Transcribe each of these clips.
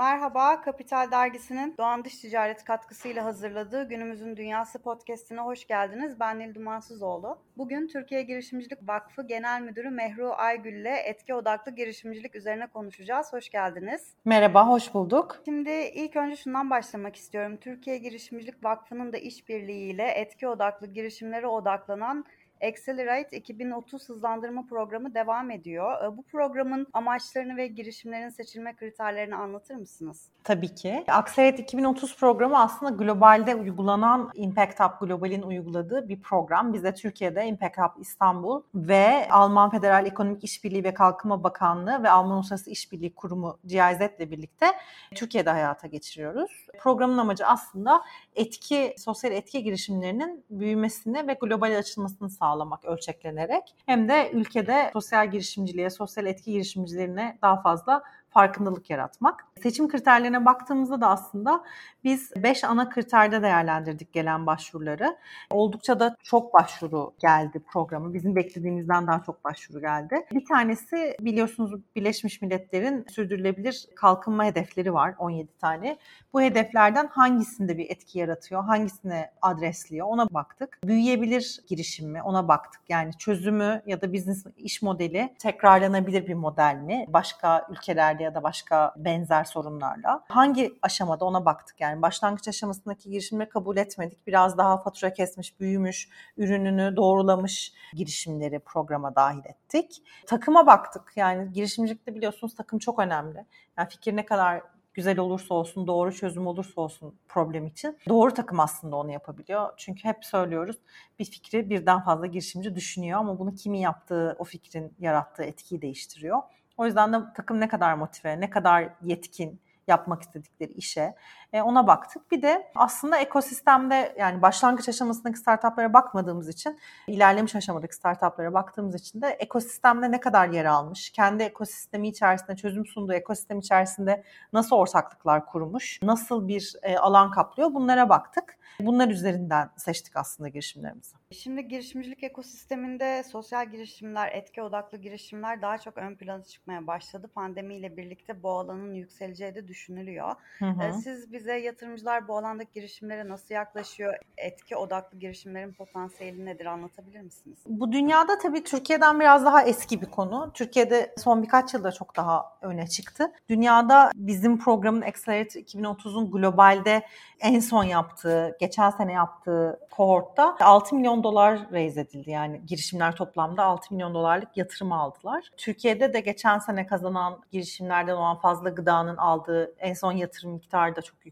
Merhaba, Kapital Dergisi'nin Doğan Dış Ticaret katkısıyla hazırladığı Günümüzün Dünyası podcastine hoş geldiniz. Ben Nil Dumansızoğlu. Bugün Türkiye Girişimcilik Vakfı Genel Müdürü Mehru Aygül ile etki odaklı girişimcilik üzerine konuşacağız. Hoş geldiniz. Merhaba, hoş bulduk. Şimdi ilk önce şundan başlamak istiyorum. Türkiye Girişimcilik Vakfı'nın da işbirliğiyle etki odaklı girişimlere odaklanan Accelerate 2030 hızlandırma programı devam ediyor. Ee, bu programın amaçlarını ve girişimlerin seçilme kriterlerini anlatır mısınız? Tabii ki. Accelerate 2030 programı aslında globalde uygulanan Impact Hub Global'in uyguladığı bir program. Biz de Türkiye'de Impact Hub İstanbul ve Alman Federal Ekonomik İşbirliği ve Kalkınma Bakanlığı ve Alman Uluslararası İşbirliği Kurumu GIZ ile birlikte Türkiye'de hayata geçiriyoruz. Programın amacı aslında etki, sosyal etki girişimlerinin büyümesini ve global açılmasını sağlamak sağlamak ölçeklenerek hem de ülkede sosyal girişimciliğe, sosyal etki girişimcilerine daha fazla farkındalık yaratmak. Seçim kriterlerine baktığımızda da aslında biz 5 ana kriterde değerlendirdik gelen başvuruları. Oldukça da çok başvuru geldi programı. Bizim beklediğimizden daha çok başvuru geldi. Bir tanesi biliyorsunuz Birleşmiş Milletler'in sürdürülebilir kalkınma hedefleri var 17 tane. Bu hedeflerden hangisinde bir etki yaratıyor, hangisine adresliyor ona baktık. Büyüyebilir girişim mi ona baktık. Yani çözümü ya da business iş modeli tekrarlanabilir bir model mi? Başka ülkelerde ya da başka benzer sorunlarla. Hangi aşamada ona baktık yani başlangıç aşamasındaki girişimleri kabul etmedik. Biraz daha fatura kesmiş, büyümüş, ürününü doğrulamış girişimleri programa dahil ettik. Takıma baktık yani girişimcilikte biliyorsunuz takım çok önemli. Yani fikir ne kadar güzel olursa olsun, doğru çözüm olursa olsun problem için doğru takım aslında onu yapabiliyor. Çünkü hep söylüyoruz bir fikri birden fazla girişimci düşünüyor ama bunu kimin yaptığı o fikrin yarattığı etkiyi değiştiriyor. O yüzden de takım ne kadar motive, ne kadar yetkin, yapmak istedikleri işe. E, ona baktık. Bir de aslında ekosistemde yani başlangıç aşamasındaki startuplara bakmadığımız için, ilerlemiş aşamadaki startuplara baktığımız için de ekosistemde ne kadar yer almış, kendi ekosistemi içerisinde, çözüm sunduğu ekosistem içerisinde nasıl ortaklıklar kurmuş, nasıl bir e, alan kaplıyor bunlara baktık. Bunlar üzerinden seçtik aslında girişimlerimizi. Şimdi girişimcilik ekosisteminde sosyal girişimler, etki odaklı girişimler daha çok ön plana çıkmaya başladı. Pandemiyle birlikte bu alanın yükseleceği de düşünülüyor. Hı hı. Siz bize yatırımcılar bu alandaki girişimlere nasıl yaklaşıyor? Etki odaklı girişimlerin potansiyeli nedir anlatabilir misiniz? Bu dünyada tabii Türkiye'den biraz daha eski bir konu. Türkiye'de son birkaç yılda çok daha öne çıktı. Dünyada bizim programın Accelerate 2030'un globalde en son yaptığı, geçen sene yaptığı kohortta 6 milyon dolar raise edildi. Yani girişimler toplamda 6 milyon dolarlık yatırım aldılar. Türkiye'de de geçen sene kazanan girişimlerden olan fazla gıdanın aldığı en son yatırım miktarı da çok yüksek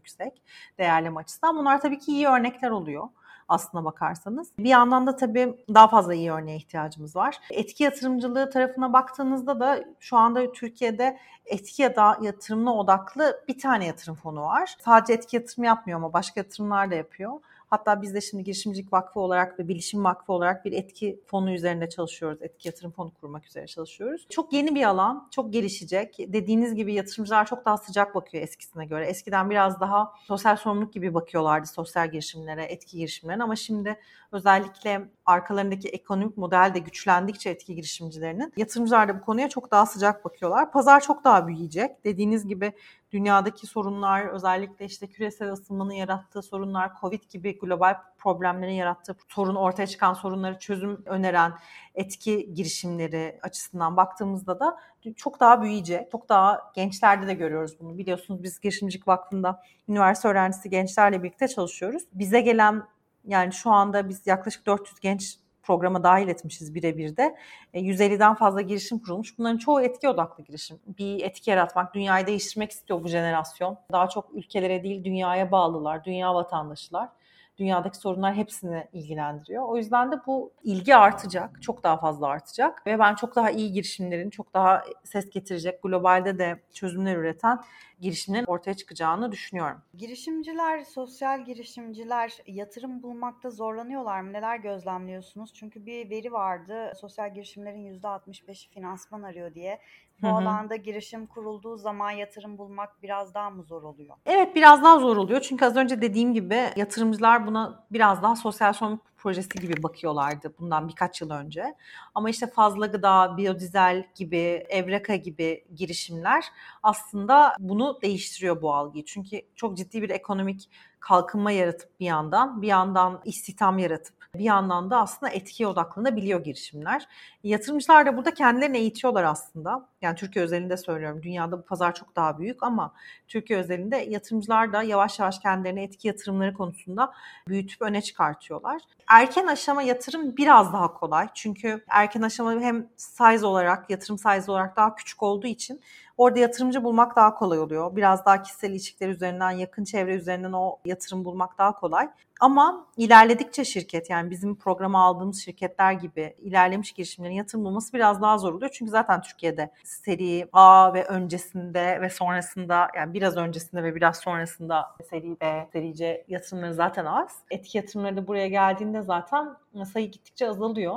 değerleme açısından. Bunlar tabii ki iyi örnekler oluyor aslına bakarsanız. Bir yandan da tabii daha fazla iyi örneğe ihtiyacımız var. Etki yatırımcılığı tarafına baktığınızda da şu anda Türkiye'de etki ya da yatırımına odaklı bir tane yatırım fonu var. Sadece etki yatırımı yapmıyor ama başka yatırımlar da yapıyor. Hatta biz de şimdi Girişimcilik Vakfı olarak ve Bilişim Vakfı olarak bir etki fonu üzerinde çalışıyoruz. Etki yatırım fonu kurmak üzere çalışıyoruz. Çok yeni bir alan, çok gelişecek. Dediğiniz gibi yatırımcılar çok daha sıcak bakıyor eskisine göre. Eskiden biraz daha sosyal sorumluluk gibi bakıyorlardı sosyal girişimlere, etki girişimlerine ama şimdi özellikle arkalarındaki ekonomik model de güçlendikçe etki girişimcilerinin yatırımcılar da bu konuya çok daha sıcak bakıyorlar. Pazar çok daha büyüyecek. Dediğiniz gibi dünyadaki sorunlar, özellikle işte küresel ısınmanın yarattığı sorunlar, Covid gibi global problemlerin yarattığı sorun, ortaya çıkan sorunları çözüm öneren etki girişimleri açısından baktığımızda da çok daha büyüyecek. Çok daha gençlerde de görüyoruz bunu. Biliyorsunuz biz Girişimcilik Vakfı'nda üniversite öğrencisi gençlerle birlikte çalışıyoruz. Bize gelen yani şu anda biz yaklaşık 400 genç programa dahil etmişiz birebir de. 150'den e, fazla girişim kurulmuş. Bunların çoğu etki odaklı girişim. Bir etki yaratmak, dünyayı değiştirmek istiyor bu jenerasyon. Daha çok ülkelere değil dünyaya bağlılar, dünya vatandaşılar dünyadaki sorunlar hepsini ilgilendiriyor. O yüzden de bu ilgi artacak, çok daha fazla artacak ve ben çok daha iyi girişimlerin, çok daha ses getirecek, globalde de çözümler üreten girişimlerin ortaya çıkacağını düşünüyorum. Girişimciler, sosyal girişimciler yatırım bulmakta zorlanıyorlar mı? Neler gözlemliyorsunuz? Çünkü bir veri vardı. Sosyal girişimlerin %65'i finansman arıyor diye. Bu Hı-hı. alanda girişim kurulduğu zaman yatırım bulmak biraz daha mı zor oluyor? Evet biraz daha zor oluyor. Çünkü az önce dediğim gibi yatırımcılar buna biraz daha sosyal sorumluluk projesi gibi bakıyorlardı bundan birkaç yıl önce. Ama işte fazla gıda, biyodizel gibi, Evreka gibi girişimler aslında bunu değiştiriyor bu algıyı. Çünkü çok ciddi bir ekonomik kalkınma yaratıp bir yandan, bir yandan istihdam yaratıp bir yandan da aslında etkiye odaklanabiliyor girişimler. Yatırımcılar da burada kendilerini eğitiyorlar aslında. Yani Türkiye özelinde söylüyorum. Dünyada bu pazar çok daha büyük ama Türkiye özelinde yatırımcılar da yavaş yavaş kendilerini etki yatırımları konusunda büyütüp öne çıkartıyorlar. Erken aşama yatırım biraz daha kolay. Çünkü erken aşama hem size olarak, yatırım size olarak daha küçük olduğu için Orada yatırımcı bulmak daha kolay oluyor. Biraz daha kişisel ilişkiler üzerinden, yakın çevre üzerinden o yatırım bulmak daha kolay. Ama ilerledikçe şirket yani bizim programa aldığımız şirketler gibi ilerlemiş girişimlerin yatırım bulması biraz daha zor oluyor. Çünkü zaten Türkiye'de seri A ve öncesinde ve sonrasında yani biraz öncesinde ve biraz sonrasında seri B, seri C yatırımları zaten az. Etki yatırımları da buraya geldiğinde zaten sayı gittikçe azalıyor.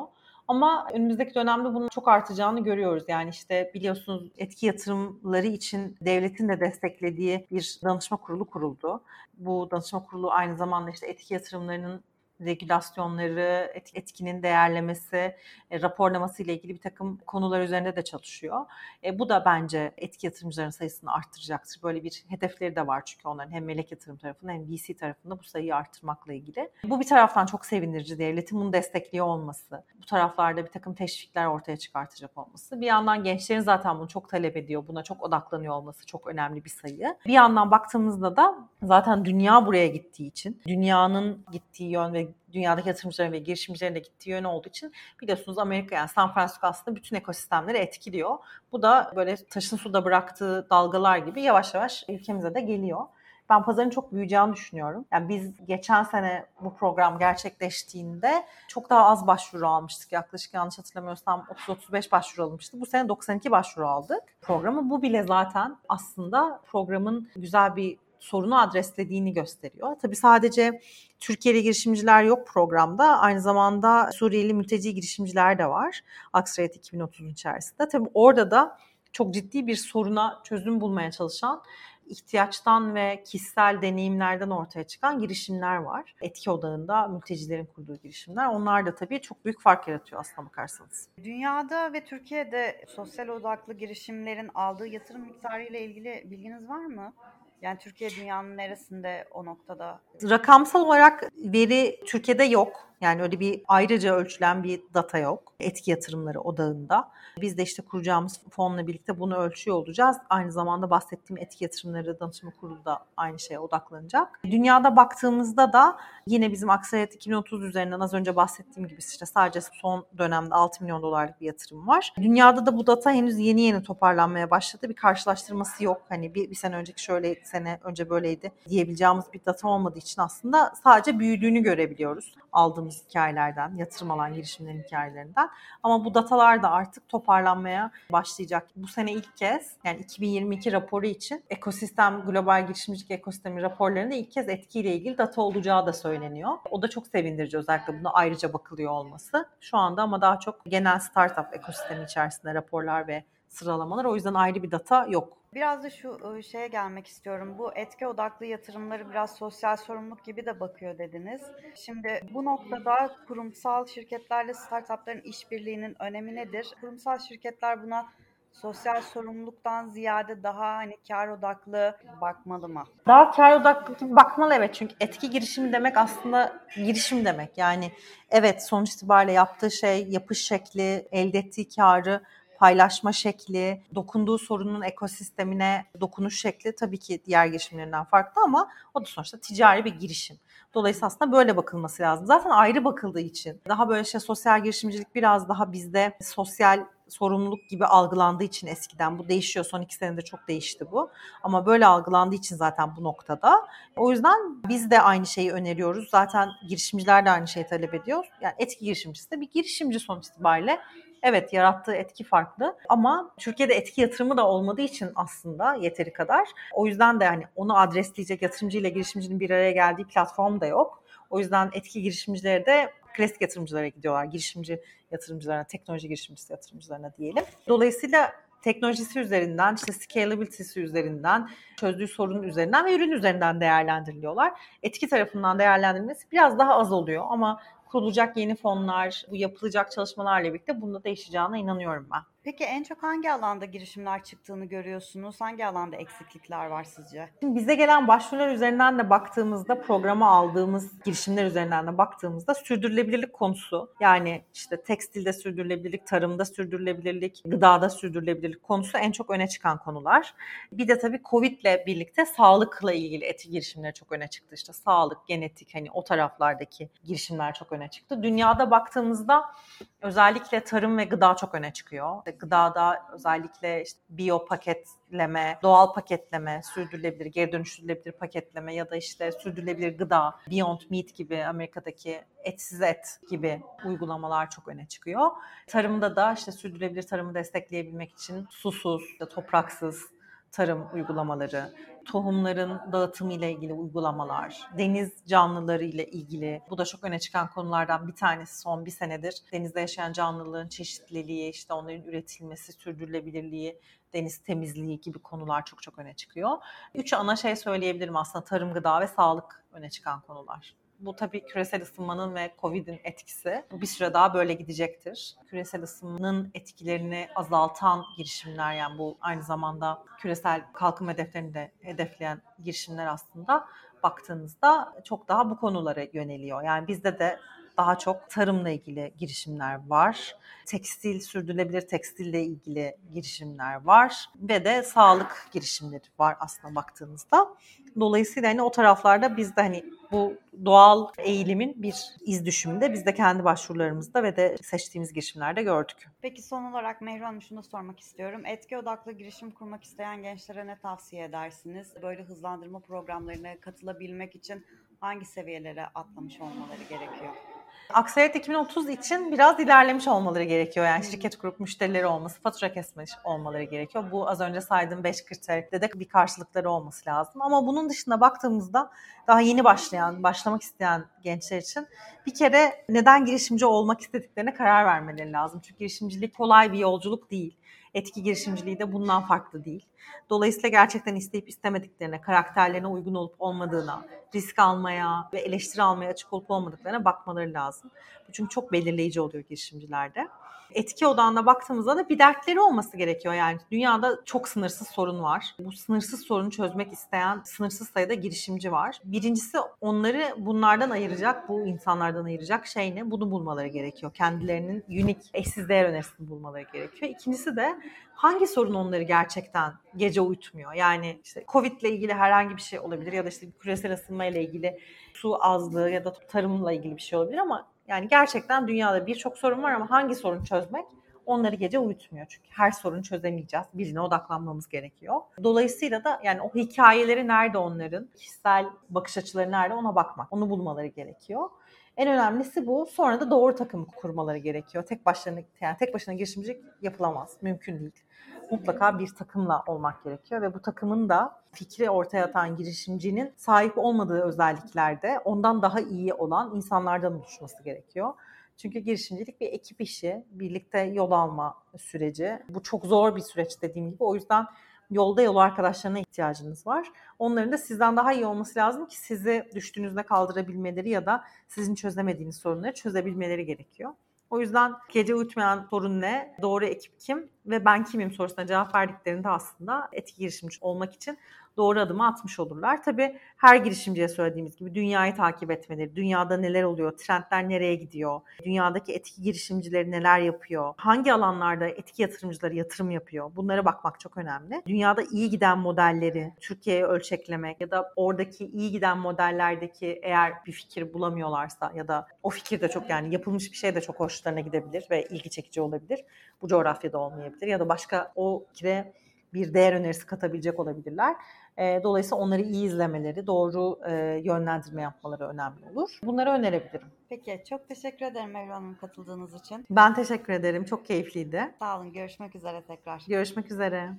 Ama önümüzdeki dönemde bunun çok artacağını görüyoruz. Yani işte biliyorsunuz etki yatırımları için devletin de desteklediği bir danışma kurulu kuruldu. Bu danışma kurulu aynı zamanda işte etki yatırımlarının regülasyonları, etkinin değerlemesi, e, raporlaması ile ilgili bir takım konular üzerinde de çalışıyor. E, bu da bence etki yatırımcıların sayısını arttıracaktır. Böyle bir hedefleri de var çünkü onların hem melek yatırım tarafında hem VC tarafında bu sayıyı arttırmakla ilgili. Bu bir taraftan çok sevindirici devletin bunu destekliyor olması, bu taraflarda bir takım teşvikler ortaya çıkartacak olması. Bir yandan gençlerin zaten bunu çok talep ediyor, buna çok odaklanıyor olması çok önemli bir sayı. Bir yandan baktığımızda da zaten dünya buraya gittiği için, dünyanın gittiği yön ve dünyadaki yatırımcıların ve girişimcilerin de gittiği yön olduğu için biliyorsunuz Amerika yani San Francisco aslında bütün ekosistemleri etkiliyor. Bu da böyle taşın suda bıraktığı dalgalar gibi yavaş yavaş ülkemize de geliyor. Ben pazarın çok büyüyeceğini düşünüyorum. Yani biz geçen sene bu program gerçekleştiğinde çok daha az başvuru almıştık. Yaklaşık yanlış hatırlamıyorsam 30-35 başvuru almıştı. Bu sene 92 başvuru aldık programı. Bu bile zaten aslında programın güzel bir sorunu adreslediğini gösteriyor. Tabii sadece Türkiye'li girişimciler yok programda. Aynı zamanda Suriyeli mülteci girişimciler de var. Aksaray 2030'un içerisinde. Tabii orada da çok ciddi bir soruna çözüm bulmaya çalışan ihtiyaçtan ve kişisel deneyimlerden ortaya çıkan girişimler var. Etki odağında mültecilerin kurduğu girişimler. Onlar da tabii çok büyük fark yaratıyor aslına bakarsanız. Dünyada ve Türkiye'de sosyal odaklı girişimlerin aldığı yatırım miktarı ile ilgili bilginiz var mı? Yani Türkiye dünyanın neresinde o noktada? Rakamsal olarak veri Türkiye'de yok. Yani öyle bir ayrıca ölçülen bir data yok. Etki yatırımları odağında. Biz de işte kuracağımız fonla birlikte bunu ölçüyor olacağız. Aynı zamanda bahsettiğim etki yatırımları danışma kurulu da aynı şeye odaklanacak. Dünyada baktığımızda da yine bizim Aksarayet 2030 üzerinden az önce bahsettiğim gibi işte sadece son dönemde 6 milyon dolarlık bir yatırım var. Dünyada da bu data henüz yeni yeni toparlanmaya başladı. Bir karşılaştırması yok. Hani bir, bir sene önceki şöyle sene önce böyleydi diyebileceğimiz bir data olmadığı için aslında sadece büyüdüğünü görebiliyoruz aldığımız hikayelerden, yatırım alan girişimlerin hikayelerinden. Ama bu datalar da artık toparlanmaya başlayacak. Bu sene ilk kez yani 2022 raporu için ekosistem, global girişimcilik ekosistemi raporlarında ilk kez etkiyle ilgili data olacağı da söyleniyor. O da çok sevindirici özellikle buna ayrıca bakılıyor olması. Şu anda ama daha çok genel startup ekosistemi içerisinde raporlar ve sıralamalar. O yüzden ayrı bir data yok. Biraz da şu şeye gelmek istiyorum. Bu etki odaklı yatırımları biraz sosyal sorumluluk gibi de bakıyor dediniz. Şimdi bu noktada kurumsal şirketlerle startupların işbirliğinin önemi nedir? Kurumsal şirketler buna sosyal sorumluluktan ziyade daha hani kar odaklı bakmalı mı? Daha kar odaklı gibi bakmalı evet çünkü etki girişimi demek aslında girişim demek. Yani evet sonuç itibariyle yaptığı şey, yapış şekli, elde ettiği karı paylaşma şekli, dokunduğu sorunun ekosistemine dokunuş şekli tabii ki diğer girişimlerinden farklı ama o da sonuçta ticari bir girişim. Dolayısıyla aslında böyle bakılması lazım. Zaten ayrı bakıldığı için daha böyle şey sosyal girişimcilik biraz daha bizde sosyal sorumluluk gibi algılandığı için eskiden bu değişiyor. Son iki senede çok değişti bu. Ama böyle algılandığı için zaten bu noktada. O yüzden biz de aynı şeyi öneriyoruz. Zaten girişimciler de aynı şeyi talep ediyor. Yani etki girişimcisi de bir girişimci sonuç itibariyle Evet yarattığı etki farklı ama Türkiye'de etki yatırımı da olmadığı için aslında yeteri kadar. O yüzden de hani onu adresleyecek yatırımcı ile girişimcinin bir araya geldiği platform da yok. O yüzden etki girişimcileri de klasik yatırımcılara gidiyorlar. Girişimci yatırımcılarına, teknoloji girişimcisi yatırımcılarına diyelim. Dolayısıyla teknolojisi üzerinden, işte scalability'si üzerinden, çözdüğü sorunun üzerinden ve ürün üzerinden değerlendiriliyorlar. Etki tarafından değerlendirilmesi biraz daha az oluyor ama kurulacak yeni fonlar, bu yapılacak çalışmalarla birlikte bunda değişeceğine inanıyorum ben. Peki en çok hangi alanda girişimler çıktığını görüyorsunuz? Hangi alanda eksiklikler var sizce? Şimdi bize gelen başvurular üzerinden de baktığımızda programa aldığımız girişimler üzerinden de baktığımızda sürdürülebilirlik konusu yani işte tekstilde sürdürülebilirlik, tarımda sürdürülebilirlik, gıdada sürdürülebilirlik konusu en çok öne çıkan konular. Bir de tabii Covid ile birlikte sağlıkla ilgili eti girişimleri çok öne çıktı. İşte sağlık, genetik hani o taraflardaki girişimler çok öne çıktı. Dünyada baktığımızda özellikle tarım ve gıda çok öne çıkıyor. İşte gıdada özellikle işte biyo paketleme, doğal paketleme, sürdürülebilir, geri dönüştürülebilir paketleme ya da işte sürdürülebilir gıda, Beyond Meat gibi Amerika'daki etsiz et gibi uygulamalar çok öne çıkıyor. Tarımda da işte sürdürülebilir tarımı destekleyebilmek için susuz, topraksız tarım uygulamaları, tohumların dağıtımı ile ilgili uygulamalar, deniz canlıları ile ilgili bu da çok öne çıkan konulardan bir tanesi son bir senedir. Denizde yaşayan canlıların çeşitliliği, işte onların üretilmesi, sürdürülebilirliği, deniz temizliği gibi konular çok çok öne çıkıyor. Üç ana şey söyleyebilirim aslında tarım, gıda ve sağlık öne çıkan konular. Bu tabii küresel ısınmanın ve Covid'in etkisi. Bu bir süre daha böyle gidecektir. Küresel ısınmanın etkilerini azaltan girişimler yani bu aynı zamanda küresel kalkınma hedeflerini de hedefleyen girişimler aslında baktığınızda çok daha bu konulara yöneliyor. Yani bizde de daha çok tarımla ilgili girişimler var. Tekstil, sürdürülebilir tekstille ilgili girişimler var. Ve de sağlık girişimleri var aslında baktığınızda. Dolayısıyla hani o taraflarda biz de hani bu doğal eğilimin bir iz düşümünde biz de kendi başvurularımızda ve de seçtiğimiz girişimlerde gördük. Peki son olarak Mehru Hanım şunu sormak istiyorum. Etki odaklı girişim kurmak isteyen gençlere ne tavsiye edersiniz? Böyle hızlandırma programlarına katılabilmek için hangi seviyelere atlamış olmaları gerekiyor? Aksaret 2030 için biraz ilerlemiş olmaları gerekiyor. Yani şirket kurup müşterileri olması, fatura kesmiş olmaları gerekiyor. Bu az önce saydığım 5 kriterde de bir karşılıkları olması lazım. Ama bunun dışında baktığımızda daha yeni başlayan, başlamak isteyen gençler için bir kere neden girişimci olmak istediklerine karar vermeleri lazım. Çünkü girişimcilik kolay bir yolculuk değil. Etki girişimciliği de bundan farklı değil. Dolayısıyla gerçekten isteyip istemediklerine, karakterlerine uygun olup olmadığına, risk almaya ve eleştiri almaya açık olup olmadıklarına bakmaları lazım. Bu çünkü çok belirleyici oluyor girişimcilerde etki odağına baktığımızda da bir dertleri olması gerekiyor. Yani dünyada çok sınırsız sorun var. Bu sınırsız sorunu çözmek isteyen sınırsız sayıda girişimci var. Birincisi onları bunlardan ayıracak, bu insanlardan ayıracak şey ne? Bunu bulmaları gerekiyor. Kendilerinin unik, eşsiz değer önerisini bulmaları gerekiyor. İkincisi de hangi sorun onları gerçekten gece uyutmuyor? Yani işte Covid ile ilgili herhangi bir şey olabilir ya da işte küresel ısınma ile ilgili su azlığı ya da tarımla ilgili bir şey olabilir ama yani gerçekten dünyada birçok sorun var ama hangi sorunu çözmek onları gece uyutmuyor. Çünkü her sorunu çözemeyeceğiz. Birine odaklanmamız gerekiyor. Dolayısıyla da yani o hikayeleri nerede onların, kişisel bakış açıları nerede ona bakmak. Onu bulmaları gerekiyor. En önemlisi bu. Sonra da doğru takım kurmaları gerekiyor. Tek başına yani tek başına girişimcilik yapılamaz. Mümkün değil mutlaka bir takımla olmak gerekiyor ve bu takımın da fikri ortaya atan girişimcinin sahip olmadığı özelliklerde ondan daha iyi olan insanlardan oluşması gerekiyor. Çünkü girişimcilik bir ekip işi, birlikte yol alma süreci. Bu çok zor bir süreç dediğim gibi. O yüzden yolda yol arkadaşlarına ihtiyacınız var. Onların da sizden daha iyi olması lazım ki sizi düştüğünüzde kaldırabilmeleri ya da sizin çözemediğiniz sorunları çözebilmeleri gerekiyor. O yüzden gece uyutmayan sorun ne? Doğru ekip kim? Ve ben kimim sorusuna cevap verdiklerinde aslında etki girişimci olmak için doğru adımı atmış olurlar. Tabii her girişimciye söylediğimiz gibi dünyayı takip etmeleri, dünyada neler oluyor, trendler nereye gidiyor, dünyadaki etki girişimcileri neler yapıyor, hangi alanlarda etki yatırımcıları yatırım yapıyor bunlara bakmak çok önemli. Dünyada iyi giden modelleri Türkiye'ye ölçeklemek ya da oradaki iyi giden modellerdeki eğer bir fikir bulamıyorlarsa ya da o fikir de çok yani yapılmış bir şey de çok hoşlarına gidebilir ve ilgi çekici olabilir. Bu coğrafyada olmayabilir ya da başka o fikre bir değer önerisi katabilecek olabilirler. E, dolayısıyla onları iyi izlemeleri, doğru e, yönlendirme yapmaları önemli olur. Bunları önerebilirim. Peki, çok teşekkür ederim Merve Hanım katıldığınız için. Ben teşekkür ederim. Çok keyifliydi. Sağ olun. Görüşmek üzere tekrar. Görüşmek üzere.